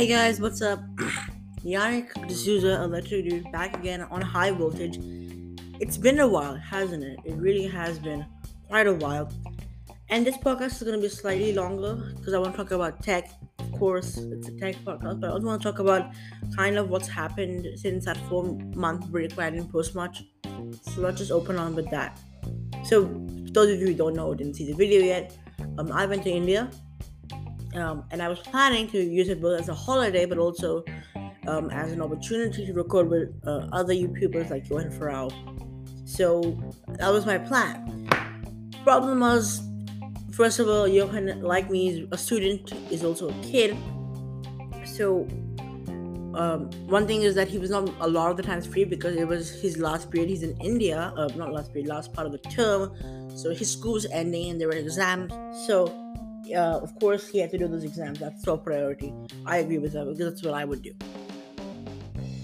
Hey guys, what's up? Yannick D'Souza, electric dude, back again on high voltage. It's been a while, hasn't it? It really has been quite a while. And this podcast is going to be slightly longer because I want to talk about tech. Of course, it's a tech podcast, but I also want to talk about kind of what's happened since that four month break where I didn't post much. So let's just open on with that. So, those of you who don't know, didn't see the video yet, um, I went to India um, and I was planning to use it both as a holiday, but also um, as an opportunity to record with uh, other YouTubers like Johan Farrell. So that was my plan. Problem was, first of all, Johan, like me, is a student, is also a kid. So um, one thing is that he was not a lot of the times free because it was his last period. He's in India, uh, not last period, last part of the term. So his school's ending and there were exams. So uh, of course, he had to do those exams. That's top priority. I agree with that because that's what I would do.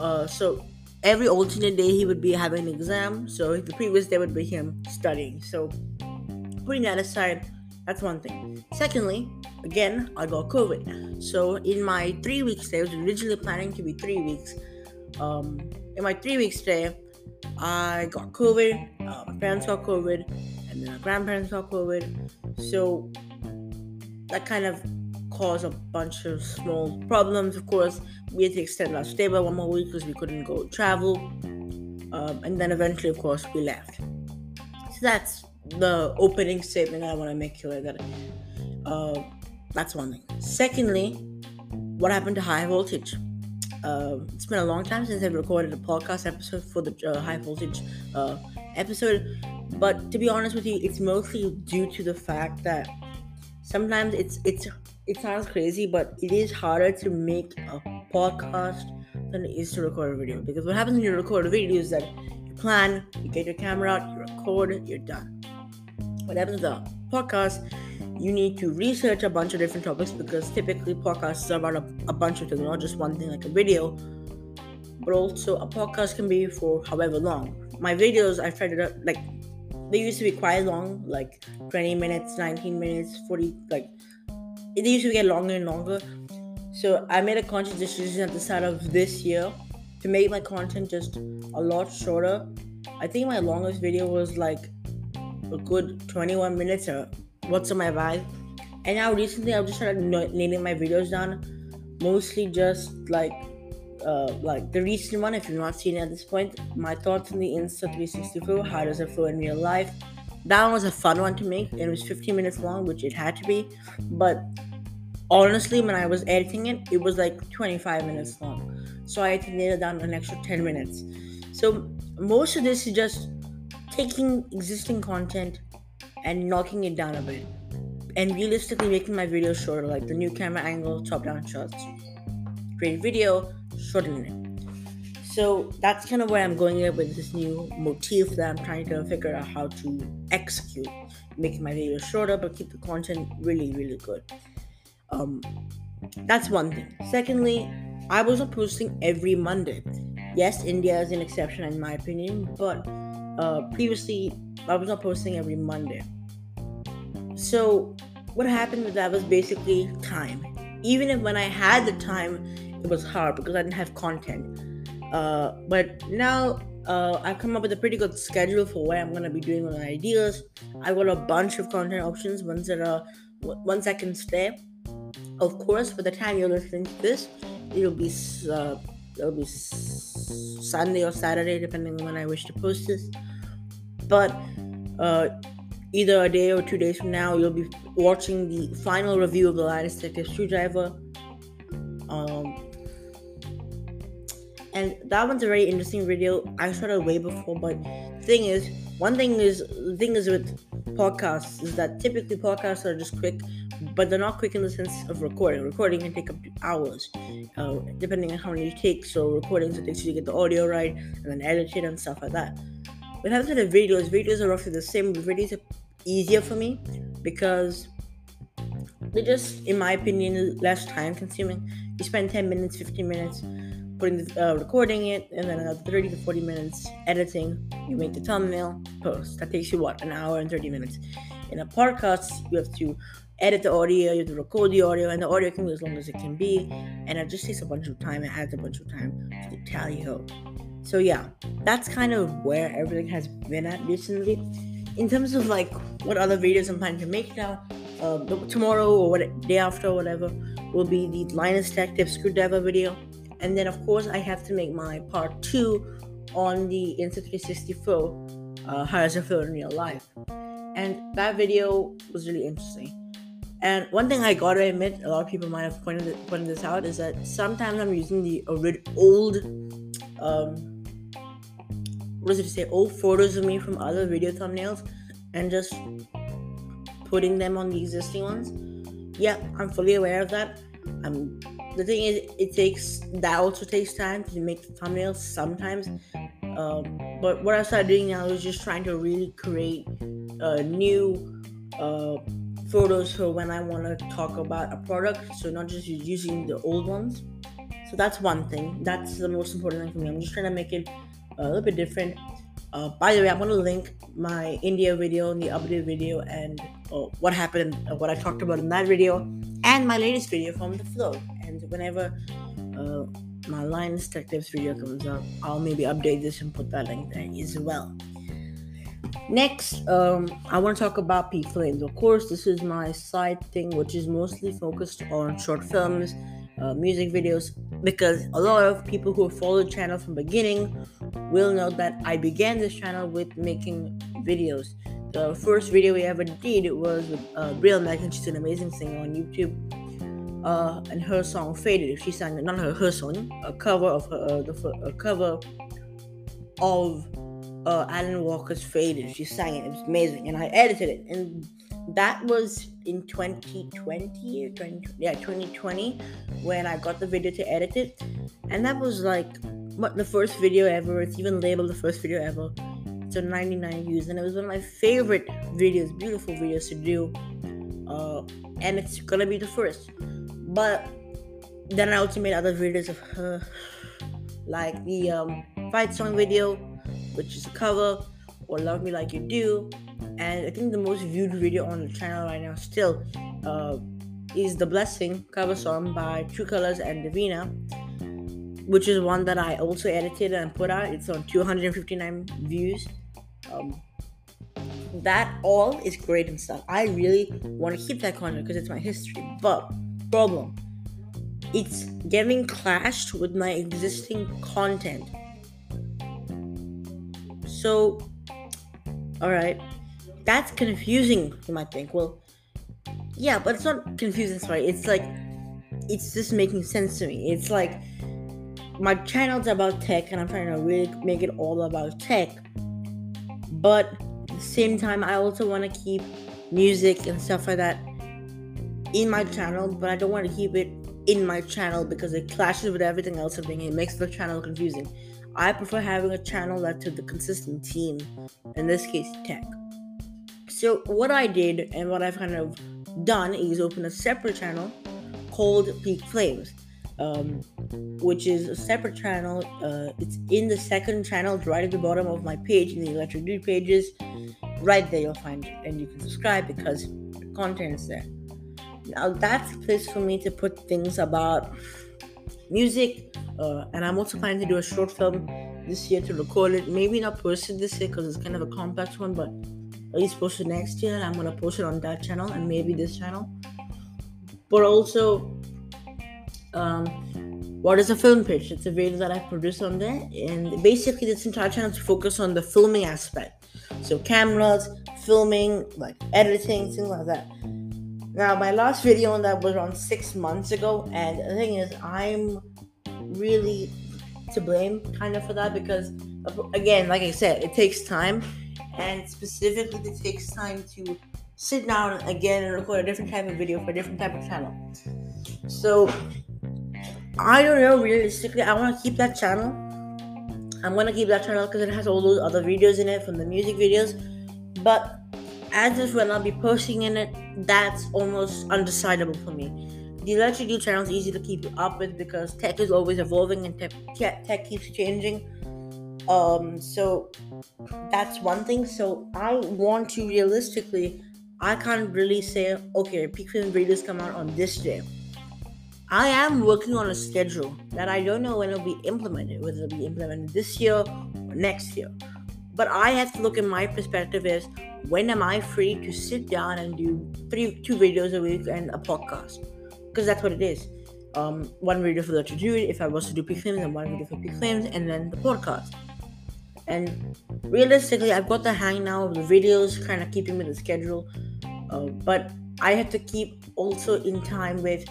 Uh, so every alternate day he would be having an exam. So the previous day would be him studying. So putting that aside, that's one thing. Secondly, again, I got COVID. So in my three weeks stay, I was originally planning to be three weeks. Um, in my three weeks stay, I got COVID. Uh, my parents got COVID, and then my grandparents got COVID. So that kind of caused a bunch of small problems. Of course, we had to extend our stay by one more week because we couldn't go travel. Um, and then eventually, of course, we left. So that's the opening statement I want to make clear that uh, that's one thing. Secondly, what happened to high voltage? Uh, it's been a long time since I've recorded a podcast episode for the uh, high voltage uh, episode, but to be honest with you, it's mostly due to the fact that sometimes it's it's it sounds crazy, but it is harder to make a podcast than it is to record a video. Because what happens when you record a video is that you plan, you get your camera out, you record, you're done. What happens with a podcast, you need to research a bunch of different topics because typically podcasts are about a, a bunch of things, not just one thing like a video. But also a podcast can be for however long. My videos I tried it like they used to be quite long, like 20 minutes, 19 minutes, 40, like they used to get longer and longer. So I made a conscious decision at the start of this year to make my content just a lot shorter. I think my longest video was like a good 21 minutes or what's on my vibe. And now recently I've just started nailing my videos down, mostly just like uh, like the recent one, if you've not seen it at this point, my thoughts on the Insta360 how does it flow in real life? That one was a fun one to make. It was 15 minutes long, which it had to be. But honestly, when I was editing it, it was like 25 minutes long. So I had to nail it down an extra 10 minutes. So most of this is just taking existing content and knocking it down a bit. And realistically making my videos shorter, like the new camera angle, top down shots. Great video, it. So that's kind of where I'm going with this new motif that I'm trying to figure out how to execute, making my videos shorter but keep the content really, really good. Um, that's one thing. Secondly, I wasn't posting every Monday. Yes, India is an exception in my opinion, but uh, previously I was not posting every Monday. So what happened with that was basically time. Even if when I had the time, it was hard because I didn't have content. Uh, but now uh, I've come up with a pretty good schedule for where I'm gonna be doing my ideas. I got a bunch of content options, ones that are ones I can stay. Of course, by the time you're listening to this, it'll be uh, it'll be Sunday or Saturday, depending on when I wish to post this. But uh, either a day or two days from now, you'll be watching the final review of the Linus Tech Tip Screwdriver. Um, and that one's a very interesting video. I started way before, but thing is, one thing is the thing is with podcasts is that typically podcasts are just quick, but they're not quick in the sense of recording. Recording can take up to hours, uh, depending on how many you take. So recording so it takes you to get the audio right and then edit it and stuff like that. But having the videos, videos are roughly the same. Videos are easier for me because they're just, in my opinion, less time consuming. You spend 10 minutes, 15 minutes putting the, uh, recording it, and then another 30 to 40 minutes editing. You make the thumbnail, post. That takes you what an hour and 30 minutes. In a podcast, you have to edit the audio, you have to record the audio, and the audio can be as long as it can be. And it just takes a bunch of time and adds a bunch of time to the tally ho. So yeah, that's kind of where everything has been at recently. In terms of like what other videos I'm planning to make now, uh, tomorrow or what day after, or whatever, will be the Linus Tech Tip screwdriver video, and then of course I have to make my part two on the Insta360 uh, how does it feel in real life, and that video was really interesting. And one thing I gotta admit, a lot of people might have pointed pointed this out, is that sometimes I'm using the old, um, what does it say, old photos of me from other video thumbnails, and just putting them on the existing ones. Yeah, I'm fully aware of that. Um, the thing is, it takes that also takes time to make the thumbnails sometimes. Um, but what I started doing now is just trying to really create a new uh, photos for when I want to talk about a product. So not just using the old ones. So that's one thing. That's the most important thing for me. I'm just trying to make it a little bit different. Uh, by the way, I'm gonna link my India video and the update video and uh, what happened, uh, what I talked about in that video, and my latest video from the flow. And whenever uh, my Linus Tech Tips video comes up, I'll maybe update this and put that link there as well. Next, um, I want to talk about Peak Flames. Of course, this is my side thing, which is mostly focused on short films, uh, music videos, because a lot of people who follow the channel from beginning will know that I began this channel with making videos. The first video we ever did was with uh, Brielle Megan. She's an amazing singer on YouTube. Uh, and her song "Faded." She sang not her her song, a cover of her uh, the a cover of uh, Alan Walker's Faded. She sang it. It was amazing. And I edited it. And that was in 2020 or 20, yeah 2020 when I got the video to edit it. And that was like the first video ever. It's even labeled the first video ever. It's 99 views. And it was one of my favorite videos, beautiful videos to do. Uh, and it's gonna be the first. But then I also made other videos of her, like the um, fight song video which is a cover, or Love Me Like You Do. And I think the most viewed video on the channel right now still uh, is The Blessing cover song by True Colors and Divina, which is one that I also edited and put out. It's on 259 views. Um, that all is great and stuff. I really want to keep that content because it's my history. But problem, it's getting clashed with my existing content. So, alright, that's confusing, you might think. Well, yeah, but it's not confusing, sorry. It's like, it's just making sense to me. It's like, my channel's about tech, and I'm trying to really make it all about tech. But at the same time, I also want to keep music and stuff like that in my channel, but I don't want to keep it in my channel because it clashes with everything else I'm doing. It makes the channel confusing. I prefer having a channel that's the consistent team, in this case, tech. So, what I did and what I've kind of done is open a separate channel called Peak Flames, um, which is a separate channel. Uh, it's in the second channel, right at the bottom of my page in the Electric Dude pages. Right there, you'll find it, and you can subscribe because the content is there. Now, that's the place for me to put things about music, uh, and I'm also planning to do a short film this year to record it. Maybe not post it this year because it's kind of a complex one, but at least post it next year. I'm gonna post it on that channel and maybe this channel. But also, um, what is a film pitch? It's a video that I produced on there, and basically this entire channel is focused on the filming aspect. So cameras, filming, like editing, things like that. Now, my last video on that was around six months ago, and the thing is, I'm really to blame kind of for that because, again, like I said, it takes time, and specifically, it takes time to sit down again and record a different type of video for a different type of channel. So, I don't know, realistically, I want to keep that channel. I'm to keep that channel because it has all those other videos in it from the music videos, but as if when I'll be posting in it, that's almost undecidable for me. The Electric Dude channel is easy to keep up with because tech is always evolving and tech, tech keeps changing. Um, so that's one thing. So I want to realistically I can't really say, okay, peak film videos come out on this day. I am working on a schedule that I don't know when it'll be implemented, whether it'll be implemented this year or next year. But I have to look at my perspective is when am I free to sit down and do three two videos a week and a podcast? Because that's what it is. Um, one video for the to do it if I was to do peak films and one video for peak films and then the podcast. And realistically, I've got the hang now of the videos, kind of keeping with the schedule. Uh, but I have to keep also in time with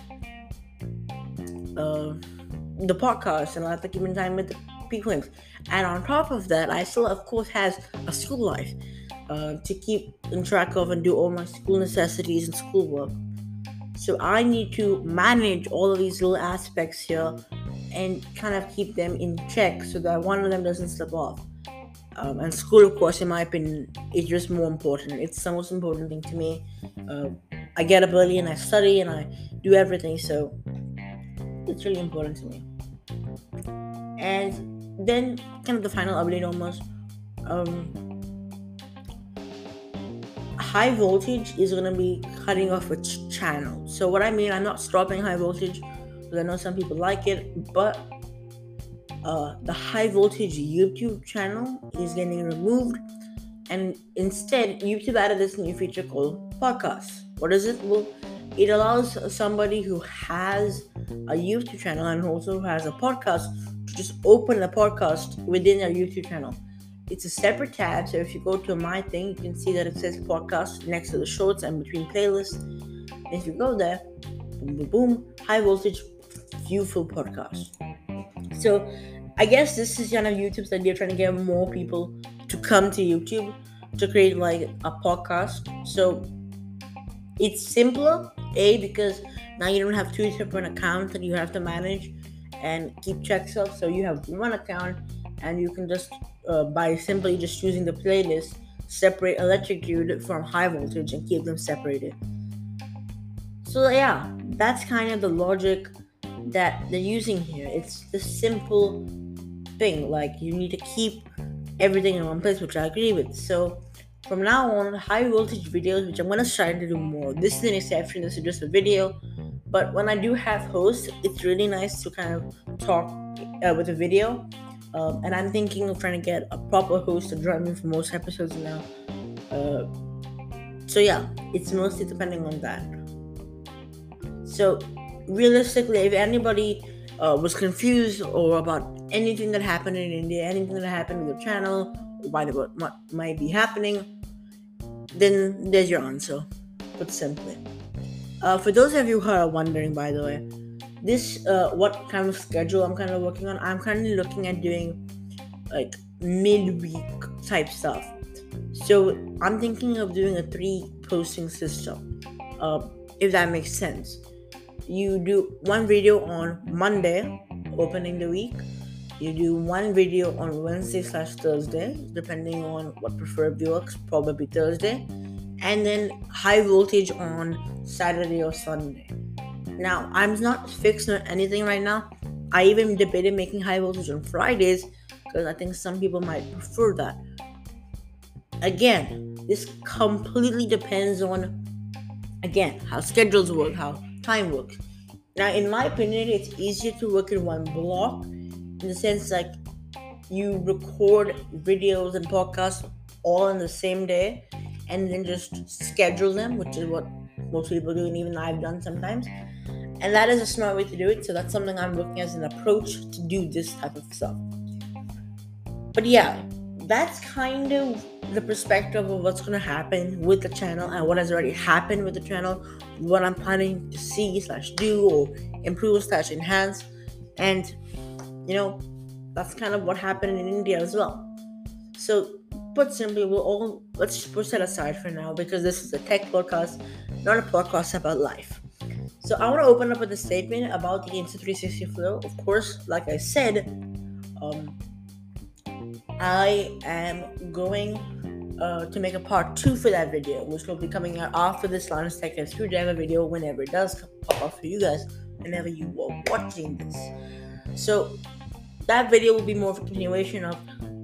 uh, the podcast, and I have to keep in time with the links. And on top of that, I still, of course, has a school life uh, to keep in track of and do all my school necessities and schoolwork. So I need to manage all of these little aspects here and kind of keep them in check so that one of them doesn't slip off. Um, and school, of course, in my opinion, is just more important. It's the most important thing to me. Uh, I get up early and I study and I do everything, so it's really important to me. And then, kind of the final update almost. Um, high voltage is gonna be cutting off a ch- channel. So what I mean, I'm not stopping high voltage because I know some people like it, but uh, the high voltage YouTube channel is getting removed, and instead, YouTube added this new feature called podcasts. What is it? Well, it allows somebody who has a YouTube channel and also has a podcast to just open a podcast within their YouTube channel. It's a separate tab, so if you go to my thing, you can see that it says podcast next to the shorts and between playlists. If you go there, boom, boom, boom, high voltage view full podcast. So I guess this is kind of YouTube's idea trying to get more people to come to YouTube to create like a podcast. So it's simpler, A, because now you don't have two different accounts that you have to manage and keep checks of. So you have one account and you can just, uh, by simply just choosing the playlist, separate electric dude from high voltage and keep them separated. So yeah, that's kind of the logic that they're using here. It's the simple thing. Like you need to keep everything in one place, which I agree with. So from now on, high voltage videos, which I'm gonna try to do more. This is an exception. This is just a video. But when I do have hosts, it's really nice to kind of talk uh, with a video. Um, and I'm thinking of trying to get a proper host to join me for most episodes now. Uh, so yeah, it's mostly depending on that. So realistically, if anybody uh, was confused or about anything that happened in India, anything that happened with the channel, or why what might be happening, then there's your answer. Put simply. Uh, for those of you who are wondering, by the way, this uh, what kind of schedule I'm kind of working on. I'm currently looking at doing like midweek type stuff. So I'm thinking of doing a three posting system, uh, if that makes sense. You do one video on Monday, opening the week. You do one video on Wednesday slash Thursday, depending on what preferably works, probably Thursday, and then high voltage on Saturday or Sunday. Now, I'm not fixed on anything right now. I even debated making high voltage on Fridays because I think some people might prefer that. Again, this completely depends on, again, how schedules work, how time works. Now, in my opinion, it's easier to work in one block in the sense like you record videos and podcasts all in the same day and then just schedule them, which is what most people do, and even I've done sometimes. And that is a smart way to do it. So that's something I'm looking as an approach to do this type of stuff. But yeah, that's kind of the perspective of what's going to happen with the channel and what has already happened with the channel, what I'm planning to see slash do or improve slash enhance, and you know that's kind of what happened in India as well. So, put simply, we'll all let's push that aside for now because this is a tech podcast, not a podcast about life. So I want to open up with a statement about the Insta360 Flow. Of course, like I said, um, I am going uh, to make a part two for that video, which will be coming out after this Linus Tech Screwdriver video, whenever it does pop up for you guys, whenever you are watching this. So that video will be more of a continuation of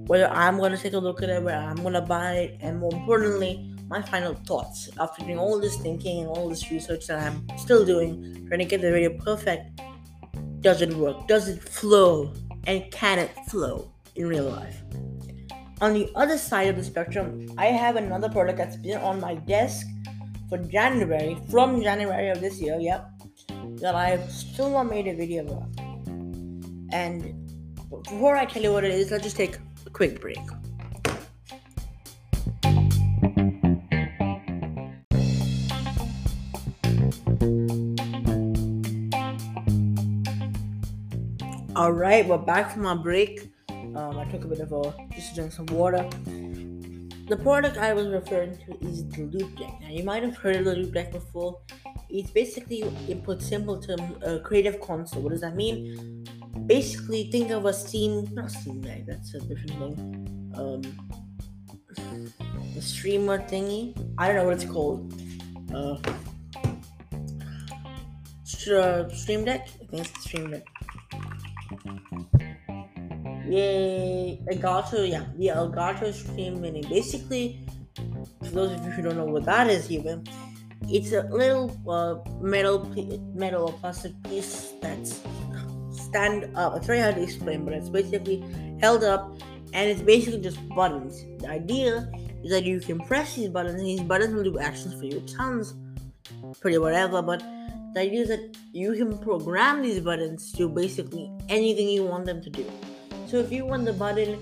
whether I'm to take a look at it, whether I'm to buy it, and more importantly, my final thoughts after doing all this thinking and all this research that I'm still doing, trying to get the video perfect. Does it work? Does it flow? And can it flow in real life? On the other side of the spectrum, I have another product that's been on my desk for January, from January of this year, yep, that I've still not made a video about. And before I tell you what it is, let's just take a quick break. All right, we're back from our break. Um, I took a bit of a just to drink some water. The product I was referring to is the Loupedeck. Now, you might have heard of the Loupedeck before. It's basically, in put simple terms, a creative console. What does that mean? Basically, think of a Steam, not Steam Deck, that's a different thing. Um, the streamer thingy. I don't know what it's called. Uh, Stream Deck? I think it's Stream Deck. Yay, Elgato, yeah, the Elgato Stream Mini. Basically, for those of you who don't know what that is, even, it's a little uh, metal, metal plastic piece that's stand up. It's very hard to explain, but it's basically held up, and it's basically just buttons. The idea is that you can press these buttons, and these buttons will do actions for you. It sounds pretty whatever, but the idea is that you can program these buttons to basically anything you want them to do. So if you want the button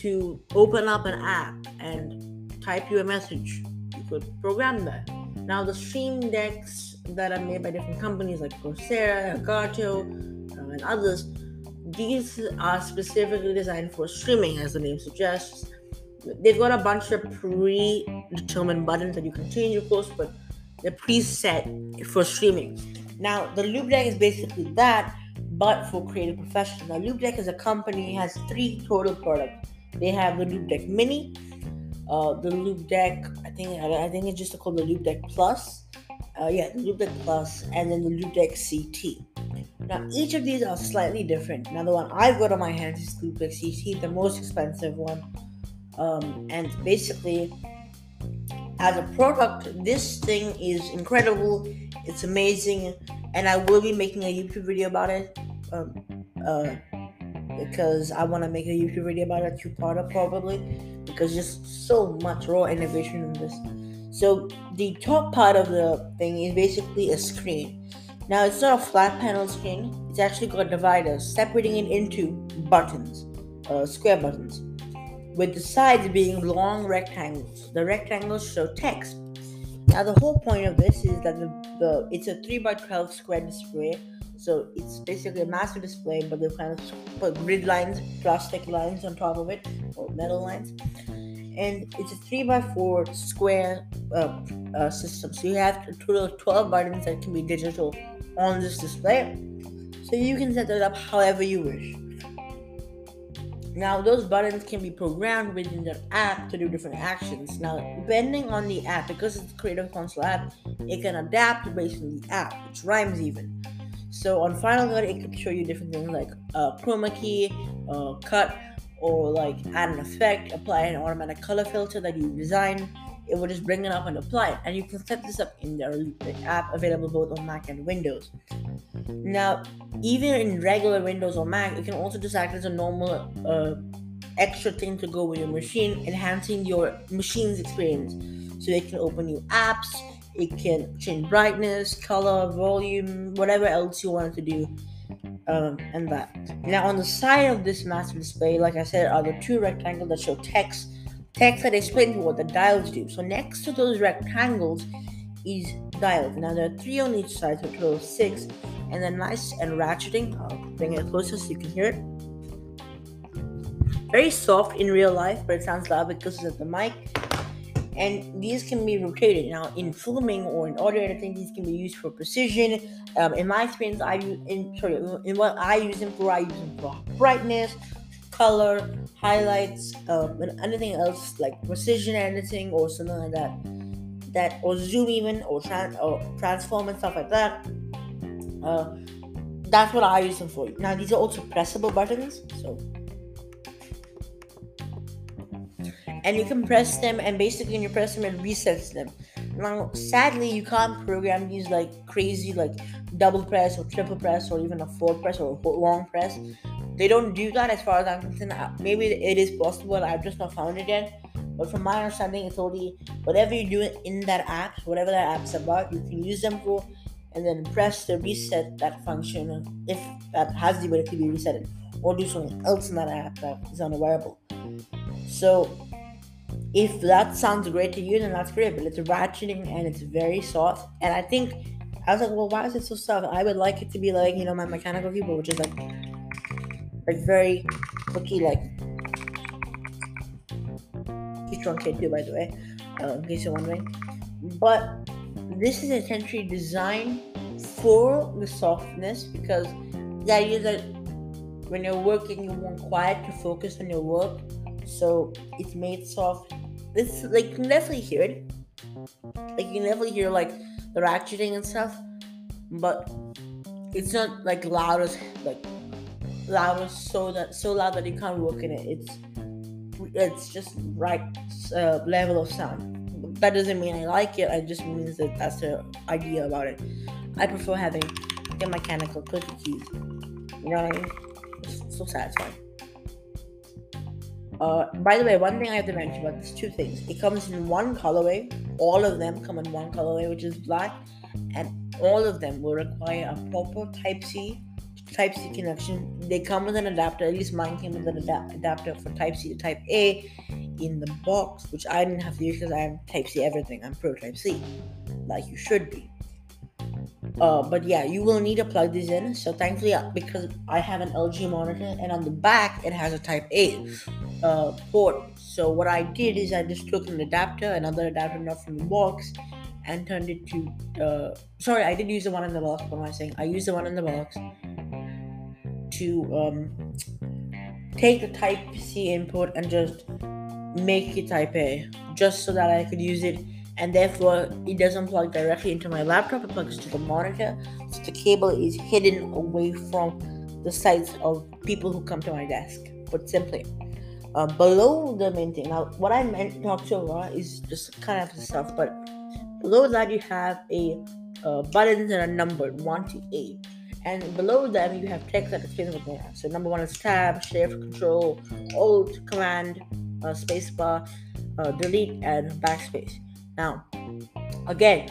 to open up an app and type you a message, you could program that. Now the stream decks that are made by different companies like Corsair, Elgato, and others, these are specifically designed for streaming, as the name suggests. They've got a bunch of predetermined buttons that you can change, of course, but they're preset for streaming. Now the Loupedeck is basically that, but for creative professionals. Now, Loupedeck as a company has three total products. They have the Loupedeck Mini, uh, the Loupedeck, I think I think it's just called the Loupedeck Plus. Uh, yeah, the Loupedeck Plus, and then the Loupedeck CT. Now, each of these are slightly different. Now, the one I've got on my hands is Loupedeck CT, the most expensive one. Um, and basically, as a product, this thing is incredible. It's amazing, and I will be making a YouTube video about it um, uh, because I want to make a YouTube video about it, two-parter probably, because just so much raw innovation in this. So the top part of the thing is basically a screen. Now it's not a flat panel screen; it's actually got dividers separating it into buttons, uh, square buttons, with the sides being long rectangles. The rectangles show text. Now the whole point of this is that the, the it's a three by twelve square display so it's basically a massive display, but they've kind of put grid lines, plastic lines on top of it, or metal lines. And it's a 3 by 4 square uh, uh, system. So you have a total of 12 buttons that can be digital on this display. So you can set it up however you wish. Now, those buttons can be programmed within the app to do different actions. Now, depending on the app, because it's a Creative Console app, it can adapt based on the app, which rhymes even. So on Final Cut, it could show you different things like chroma key, cut, or like add an effect, apply an automatic color filter that you design. It will just bring it up and apply it. And you can set this up in the app available both on Mac and Windows. Now, even in regular Windows or Mac, it can also just act as a normal uh, extra thing to go with your machine, enhancing your machine's experience. So it can open new apps, it can change brightness, color, volume, whatever else you want to do. Um, and that. Now, on the side of this massive display, like I said, are the two rectangles that show text. Text that explains what the dials do. So, next to those rectangles is dials. Now, there are three on each side, so total six. And then nice and ratcheting. I'll bring it closer so you can hear it. Very soft in real life, but it sounds loud because of the mic and these can be rotated. Now, in filming or in audio editing, these can be used for precision. Um, in my experience, I use in sorry, in what I use them for, I use them for brightness, color, highlights, um, and anything else like precision editing or something like that. That or zoom even or, trans or transform and stuff like that. Uh, that's what I use them for. Now, these are also pressable buttons, so and you can press them, and basically when you press them, it resets them. Now, sadly, you can't program these like crazy, like double press or triple press or even a four press or a long press. They don't do that as far as I'm concerned. Uh, maybe it is possible. I've just not found it yet. But from my understanding, it's only whatever you do in that app, whatever that app's about, you can use them for, and then press the reset that function if that has the ability to be reset, or do something else in that app that is unavailable. So if that sounds great to you, then that's great. But it's ratcheting and it's very soft. And I think I was like, well, why is it so soft? I would like it to be like you know my mechanical keyboard, which is like like very clicky, like he's truncated too, by the way, uh, in case you're wondering. But this is essentially designed for the softness because the idea that when you're working, you want quiet to focus on your work so it's made soft. This like you can definitely hear it. Like you can definitely hear like the ratcheting and stuff, but it's not like loud as like loud so that so loud that you can't work in it. It's it's just right uh, level of sound. That doesn't mean I like it. It just means that that's the idea about it. I prefer having a mechanical clicky keys. You know what I mean? It's so satisfying. Uh, by the way, one thing I have to mention about this two things. It comes in one colorway. All of them come in one colorway, which is black, and all of them will require a proper Type C Type C connection. They come with an adapter. At least mine came with an adap- adapter for Type C to Type A in the box, which I didn't have to use because I'm Type C everything. I'm Pro Type C, like you should be. Uh, but yeah, you will need to plug these in. So thankfully, uh, because I have an LG monitor, and on the back it has a Type A uh, port. So what I did is I just took an adapter, another adapter not from the box, and turned it to. Uh, sorry, I did use the one in the box. What am I saying? I used the one in the box to um, take the Type C input and just make it Type A, just so that I could use it and therefore it doesn't plug directly into my laptop, it plugs to the monitor. So the cable is hidden away from the sights of people who come to my desk. But simply, uh, below the main thing. Now, what I meant to talk to about is just kind of stuff, but below that you have a uh, buttons that are numbered one to eight. And below them, you have text that explains what they are. So, number one is tab, shift, control, alt, command, uh, spacebar, uh, delete, and backspace. Now, again,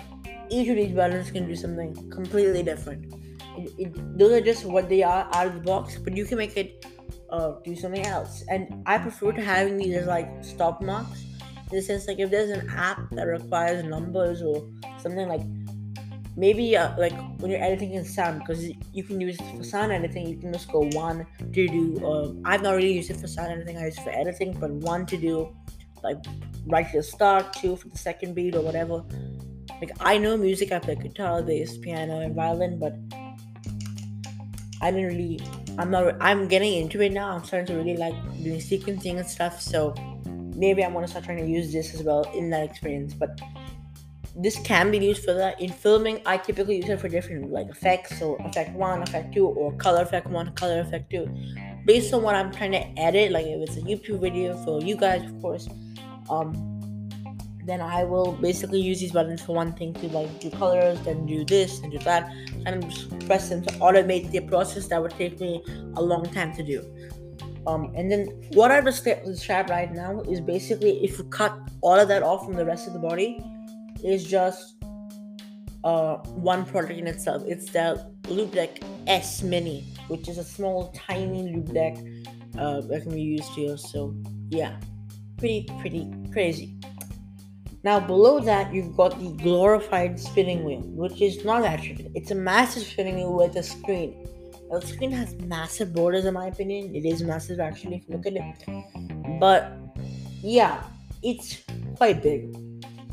each of these buttons can do something completely different. It, it, those are just what they are out of the box, but you can make it uh, do something else. And I prefer to having these as like stop marks. In the sense, like if there's an app that requires numbers or something like maybe uh, like when you're editing in sound because you can use it for sound editing you can just go one to do uh, i've not really used it for sound editing i use it for editing but one to do like right to the start, two for the second beat or whatever. Like I know music, I play guitar, bass, piano, and violin, but I didn't really. I'm not. I'm getting into it now. I'm starting to really like doing sequencing and stuff. So maybe I want to start trying to use this as well in that experience. But this can be used for that. In filming, I typically use it for different like effects. So effect one, effect two, or color effect one, color effect two. Based on what I'm trying to edit, like if it's a YouTube video for you guys, of course um, then I will basically use these buttons for one thing to like do colors, then do this and do that, and just press them to automate the process that would take me a long time to do. Um, and then what I've described right now is basically if you cut all of that off from the rest of the body, is just uh, one product in itself. It's the Loupedeck S Mini, which is a small, tiny Loupedeck uh, that can be used here. So yeah pretty, pretty crazy. Now, below that, you've got the glorified spinning wheel, which is not actually, it's a massive spinning wheel with a screen. Now, the screen has massive borders, in my opinion. It is massive, actually, if you look at it. But, yeah, it's quite big.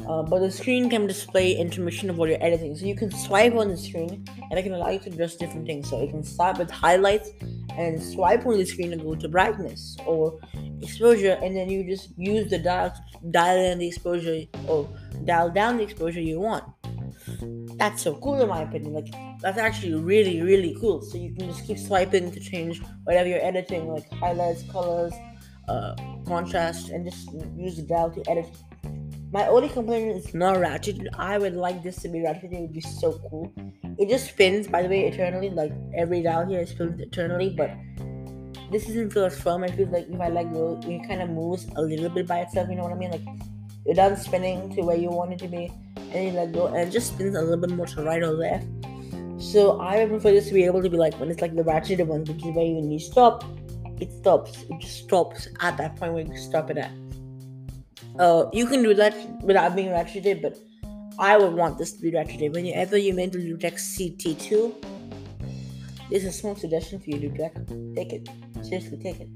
Uh, but the screen can display information of what you're editing. So you can swipe on the screen and it can allow you to adjust different things. So you can start with highlights and swipe on the screen and go to brightness or exposure, and then you just use the dial dial in the exposure or dial down the exposure you want. That's so cool in my opinion. Like that's actually really really cool. So you can just keep swiping to change whatever you're editing, like highlights, colors, uh, contrast, and just use the dial to edit. My only complaint is not ratcheted. I would like this to be ratcheted. It would be so cool. It just spins, by the way, eternally. Like every dial here is spins eternally, but this doesn't feel as firm. I feel like if I let go, it kind of moves a little bit by itself. You know what I mean? Like you're done spinning to where you want it to be, and you let go, and it just spins a little bit more to right or left. So I would prefer this to be able to be like when it's like the ratcheted one, which is where you when you stop, it stops. It just stops at that point where you stop it at. Uh, you can do that without being ratcheted, but I would want this to be ratcheted. Whenever you make the Loupedeck CT2, this is a small suggestion for you, Loupedeck. Take it. Seriously, take it.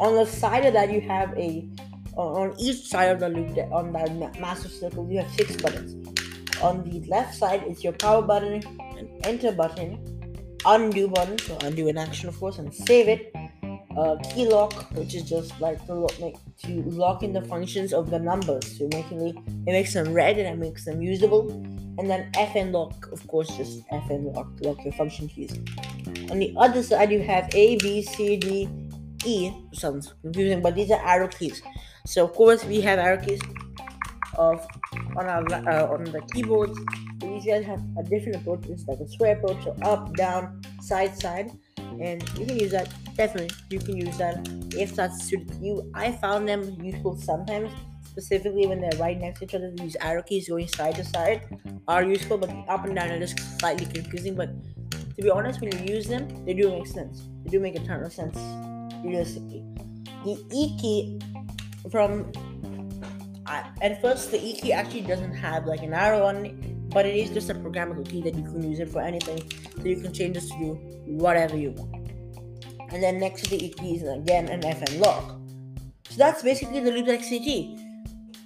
On the side of that, you have a on each side of the loop on that massive circle you have six buttons on the left side is your power button and enter button undo button so undo an action of course and save it uh, key lock which is just like to lock, make, to lock in the functions of the numbers. So making it, it makes them red and it makes them usable. And then fn lock of course just fn lock lock your function keys. On the other side you have a b c d e sounds confusing but these are arrow keys. So of course we have arrow keys of on our uh, on the keyboards. These guys have a different approach. It's like a square approach, so up, down, side, side, and you can use that. Definitely, you can use that if that's suited to you. I found them useful sometimes, specifically when they're right next to each other. These arrow keys going side to side are useful, but up and down are just slightly confusing. But to be honest, when you use them, they do make sense. They do make a ton of sense, realistically. The E key from I, at first the E key actually doesn't have like an arrow on it, but it is just a programmable key that you can use it for anything. So you can change this to do whatever you want. And then next to the key is again an FN lock. So that's basically the Loupedeck CT.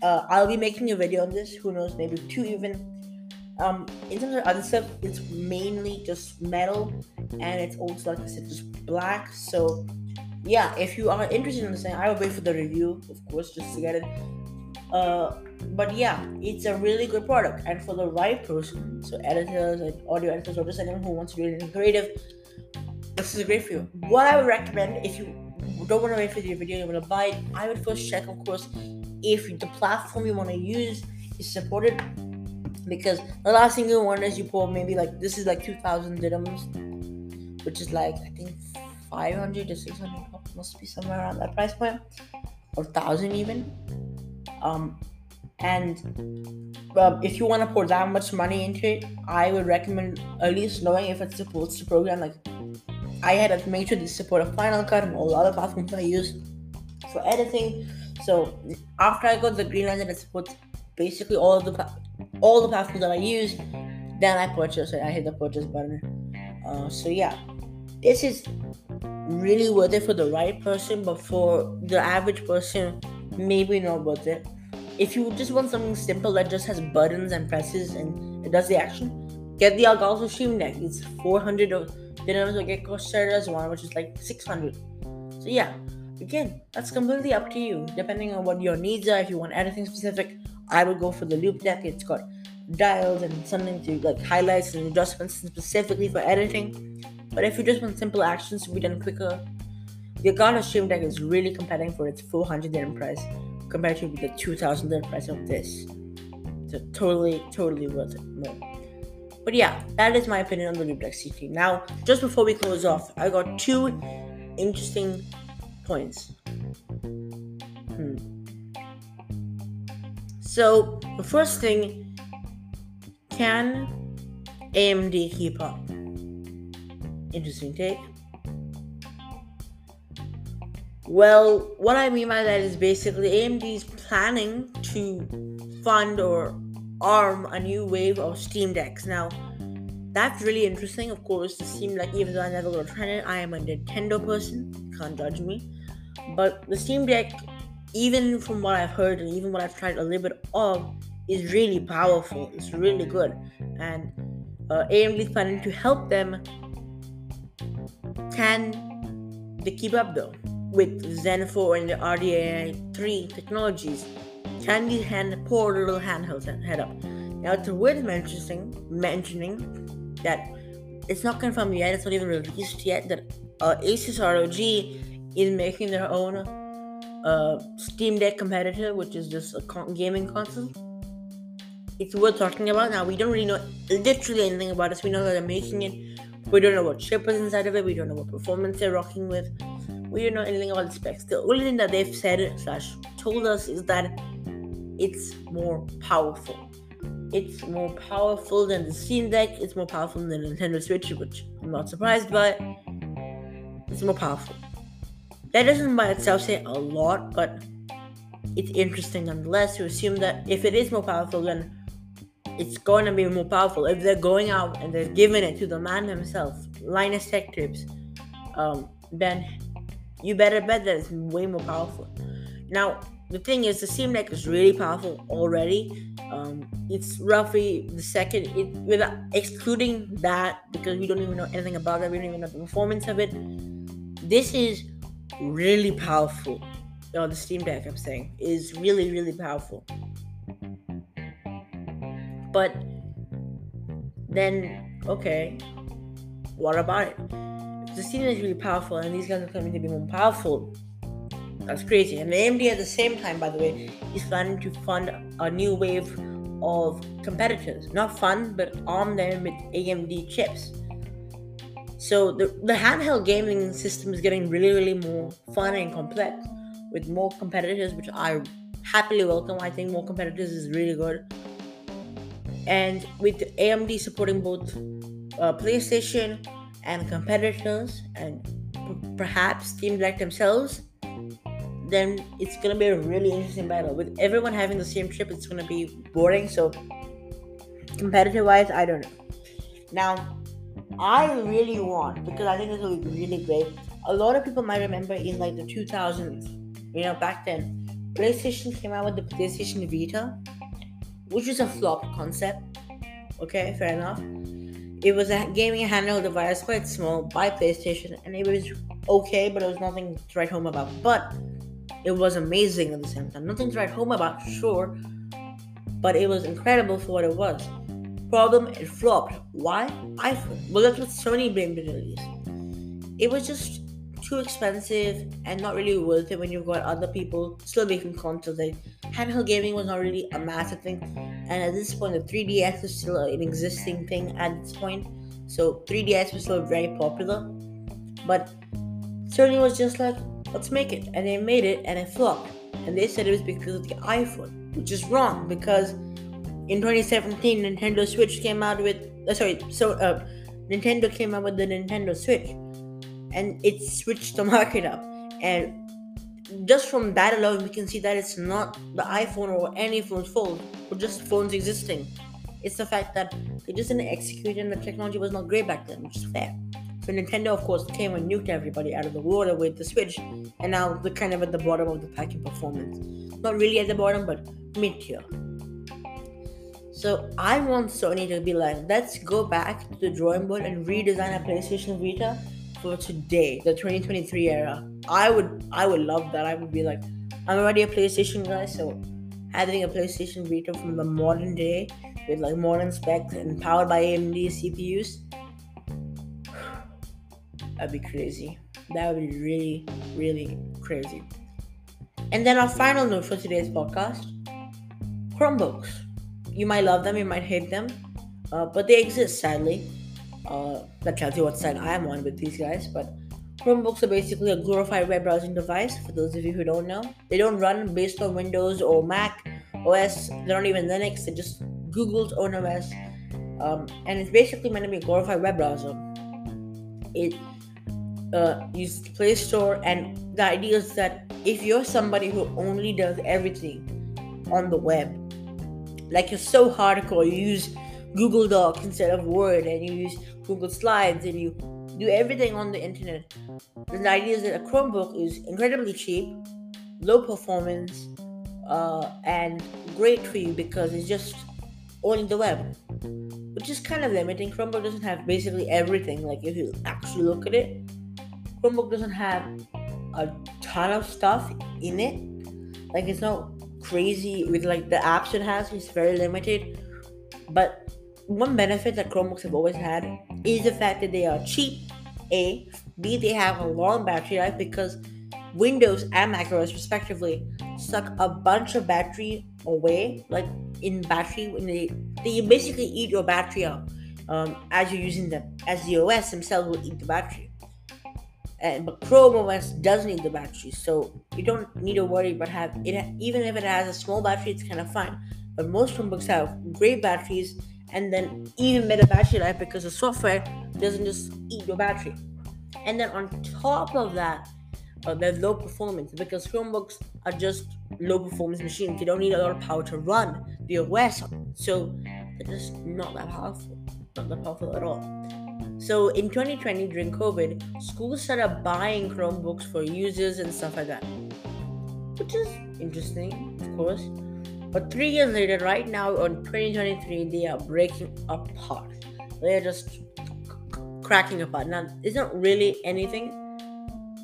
Uh, I'll be making a video on this. Who knows, maybe two even. Um, in terms of other stuff, it's mainly just metal, and it's also like I said, just black. So yeah, if you are interested in this thing, I will wait for the review, of course, just to get it. Uh, but yeah, it's a really good product, and for the right person, so editors and audio editors, or just anyone who wants to do anything creative, this is great for you. What I would recommend if you don't want to wait for the video, you want to buy it, I would first check, of course, if the platform you want to use is supported. Because the last thing you want is you pull maybe like this is like 2000 dirhams, which is like I think 500 to 600 must be somewhere around that price point, or 1000 even um, and um, if you want to pour that much money into it, I would recommend at least knowing if it supports the program. Like, I had to make sure to support a Final Cut and all the other platforms I use for editing. So after I got the green light that it supports basically all the all the platforms that I use, then I purchase it. I hit the purchase button. Uh, so yeah, this is really worth it for the right person, but for the average person maybe not worth it. If you just want something simple that just has buttons and presses and it does the action, get the Elgato Stream Deck. It's 400 dirhams or get Corsair's one, which is like 600. So yeah, again, that's completely up to you, depending on what your needs are. If you want anything specific, I would go for the Loupedeck. It's got dials and something to like highlights and adjustments specifically for editing. But if you just want simple actions to be done quicker, the Elgato Stream Deck is really compelling for its 400 dirham price compared to the 2000 dirham price of this. So totally, totally worth it more. But yeah, that is my opinion on the Loupedeck CT. Now, just before we close off, I got two interesting points. Hmm. So, the first thing, can AMD keep up? Interesting take. Well, what I mean by that is basically AMD is planning to fund or arm a new wave of Steam Decks. Now, that's really interesting. Of course, it seemed like even though I never got to try it, I am a Nintendo person. Can't judge me. But the Steam Deck, even from what I've heard and even what I've tried a little bit of, is really powerful. It's really good, and uh, AMD is planning to help them. Can they keep up though? With Zen 4 and the RDNA 3 technologies, Candy hand poor little handheld head up. Now it's worth mentioning mentioning that it's not confirmed yet, it's not even released yet that uh, Asus ROG is making their own uh, Steam Deck competitor, which is just a con- gaming console. It's worth talking about. Now, we don't really know literally anything about it. We know that they're making it. We don't know what chip is inside of it. We don't know what performance they're rocking with. We don't know anything about the specs. The only thing that they've said slash told us is that it's more powerful. It's more powerful than the Steam Deck. It's more powerful than the Nintendo Switch, which I'm not surprised by. It's more powerful. That doesn't by itself say a lot, but it's interesting nonetheless to assume that if it is more powerful, then it's going to be more powerful. If they're going out and they're giving it to the man himself, Linus Tech Tips, um, then you better bet that it's way more powerful. Now, the thing is, the Steam Deck is really powerful already. Um, it's roughly the second, it, without excluding that, because we don't even know anything about it, we don't even know the performance of it. This is really powerful. No, the Steam Deck, I'm saying, is really, really powerful. But then, okay, what about it? The Deck is really powerful and these guys are claiming to be more powerful, that's crazy. And AMD at the same time, by the way, is planning to fund a new wave of competitors. Not fund, but arm them with AMD chips. So the, the handheld gaming system is getting really, really more fun and complex with more competitors, which I happily welcome. I think more competitors is really good. And with AMD supporting both uh, PlayStation and competitors, and p- perhaps Steam Deck themselves, then it's gonna be a really interesting battle. With everyone having the same chip, it's gonna be boring. So, competitive wise, I don't know. Now, I really want because I think this will be really great. A lot of people might remember in like the 2000s, you know, back then, PlayStation came out with the PlayStation Vita, which is a flop concept. Okay, fair enough. It was a gaming handheld device, quite small, by PlayStation, and it was okay, but it was nothing to write home about. But it was amazing at the same time. Nothing to write home about, sure, but it was incredible for what it was. Problem, it flopped. Why? iPhone. Well, that's what Sony blamed it at least. It was just too expensive and not really worth it when you've got other people still making consoles. Like handheld gaming was not really a massive thing, and at this point, the 3DS is still an existing thing at this point. So 3DS was still very popular, but Sony was just like, let's make it, and they made it, and it flopped. And they said it was because of the iPhone, which is wrong because in 2017 Nintendo Switch came out with uh, sorry, so uh, Nintendo came out with the Nintendo Switch, and it switched the market up. And just from that alone, we can see that it's not the iPhone or any phone's fault, or just phones existing. It's the fact that they just didn't execute and the technology was not great back then, which is fair. So Nintendo, of course, came and nuked everybody out of the water with the Switch, and now they're kind of at the bottom of the pack in performance. Not really at the bottom, but mid tier. So I want Sony to be like, let's go back to the drawing board and redesign a PlayStation Vita for today, the 2023 era. I would I would love that. I would be like, I'm already a PlayStation guy, so having a PlayStation Vita from the modern day with like modern specs and powered by AMD CPUs, that'd be crazy. That would be really, really crazy. And then our final note for today's podcast Chromebooks. You might love them, you might hate them, uh, but they exist sadly. Uh, that tells you what side I'm on with these guys. But Chromebooks are basically a glorified web browsing device. For those of you who don't know, they don't run based on Windows or Mac OS. They're not even Linux. They're just Google's own OS, um, and it's basically meant to be a glorified web browser. It uh, uses Play Store, and the idea is that if you're somebody who only does everything on the web, like you're so hardcore, you use Google Docs instead of Word, and you use Google Slides, and you do everything on the internet. The idea is that a Chromebook is incredibly cheap, low performance, uh, and great for you because it's just owning the web, which is kind of limiting. Chromebook doesn't have basically everything. Like if you actually look at it, Chromebook doesn't have a ton of stuff in it. Like it's not crazy with like the apps it has. It's very limited, but one benefit that Chromebooks have always had is the fact that they are cheap. A, B, they have a long battery life because Windows and macOS respectively suck a bunch of battery away, like in battery when they they basically eat your battery up um, as you're using them. As the OS themselves will eat the battery. And but Chrome OS does need the battery, so you don't need to worry about have it. Even if it has a small battery, it's kind of fine. But most Chromebooks have great batteries and then even better battery life because the software doesn't just eat your battery. And then on top of that, uh, they're low performance because Chromebooks are just low performance machines. They don't need a lot of power to run the OS So they're just not that powerful. Not that powerful at all. So in 2020, during COVID, schools started buying Chromebooks for users and stuff like that. Which is interesting, of course. But three years later, right now on 2023, they are breaking apart. They're just cracking apart. Now, it's not really anything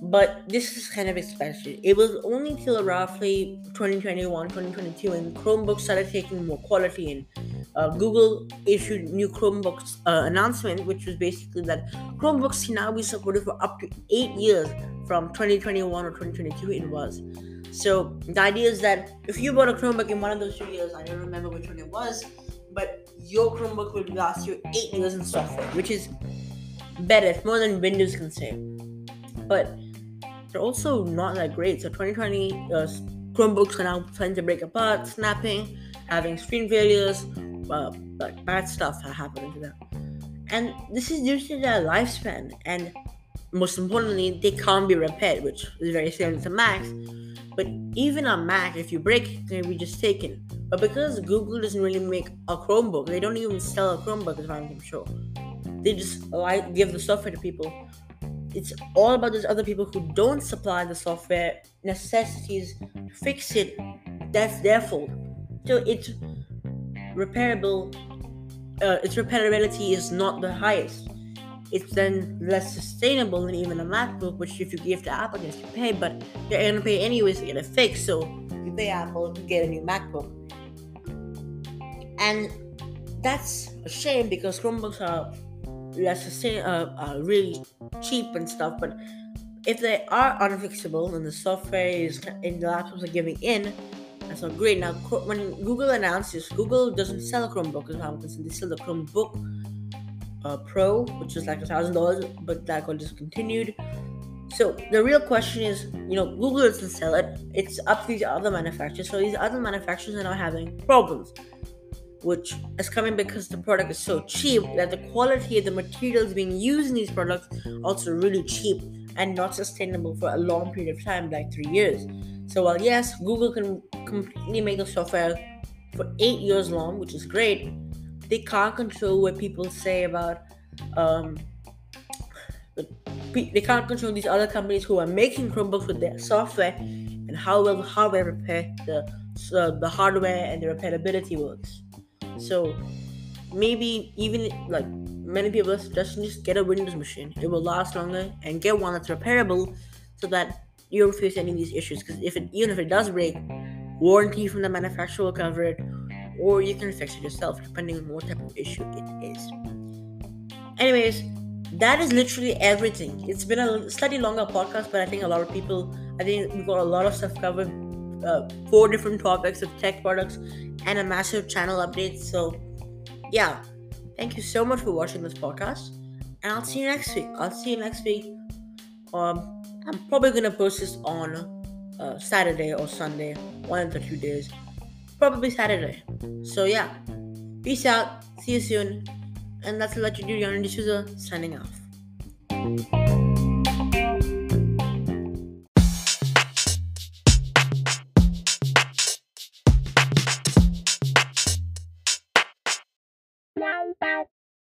but this is kind of expected. It was only till roughly 2021, 2022 when Chromebooks started taking more quality in. Uh, Google issued new Chromebooks uh, announcement, which was basically that Chromebooks can now be supported for up to eight years from 2021 or 2022 it was. So the idea is that if you bought a Chromebook in one of those two years, I don't remember which one it was, but your Chromebook will last you eight years in software, which is better. It's more than Windows can say. But they're also not that great. So 2020 uh, Chromebooks are now trying to break apart, snapping, having screen failures, uh, like bad stuff happening to them. And this is due to their lifespan, and most importantly, they can't be repaired, which is very similar to Macs. But even on Mac, if you break it, can be just taken. But because Google doesn't really make a Chromebook, they don't even sell a Chromebook as far as I'm sure. They just like give the software to people it's all about those other people who don't supply the software necessities to fix it. That's their fault. So it's repairable. Uh, its repairability is not the highest. It's then less sustainable than even a MacBook, which if you give to Apple, yes, you pay, but you're gonna pay anyways to get it fixed. So you pay Apple to get a new MacBook, and that's a shame because Chromebooks are less sustain, uh, uh, really cheap and stuff, but if they are unfixable and the software is in the laptops are giving in, that's not great. Now, when Google announced this, Google doesn't sell Chromebook as as They sell the Chromebook uh, Pro, which is like a thousand dollars, but that got discontinued. So the real question is, you know, Google doesn't sell it. It's up to these other manufacturers. So these other manufacturers are now having problems which is coming because the product is so cheap that the quality of the materials being used in these products also really cheap and not sustainable for a long period of time, like three years. So while yes, Google can completely make the software for eight years long, which is great, they can't control what people say about um, they can't control these other companies who are making Chromebooks with their software and how well the hardware repair the uh, the hardware and the repairability works. So maybe even like many people just just get a Windows machine. It will last longer and get one that's repairable so that you don't face any of these issues. Because if it even if it does break, warranty from the manufacturer will cover it, or you can fix it yourself depending on what type of issue it is. Anyways, that is literally everything. It's been a slightly longer podcast, but I think a lot of people, I think we got a lot of stuff covered. Uh, four different topics of tech products and a massive channel update. So, yeah, thank you so much for watching this podcast, and I'll see you next week. I'll see you next week. Um, I'm probably gonna post this on uh, Saturday or Sunday, one of the two days. Probably Saturday. So yeah, peace out. See you soon. And that's what you do. Yannick D'Souza signing off.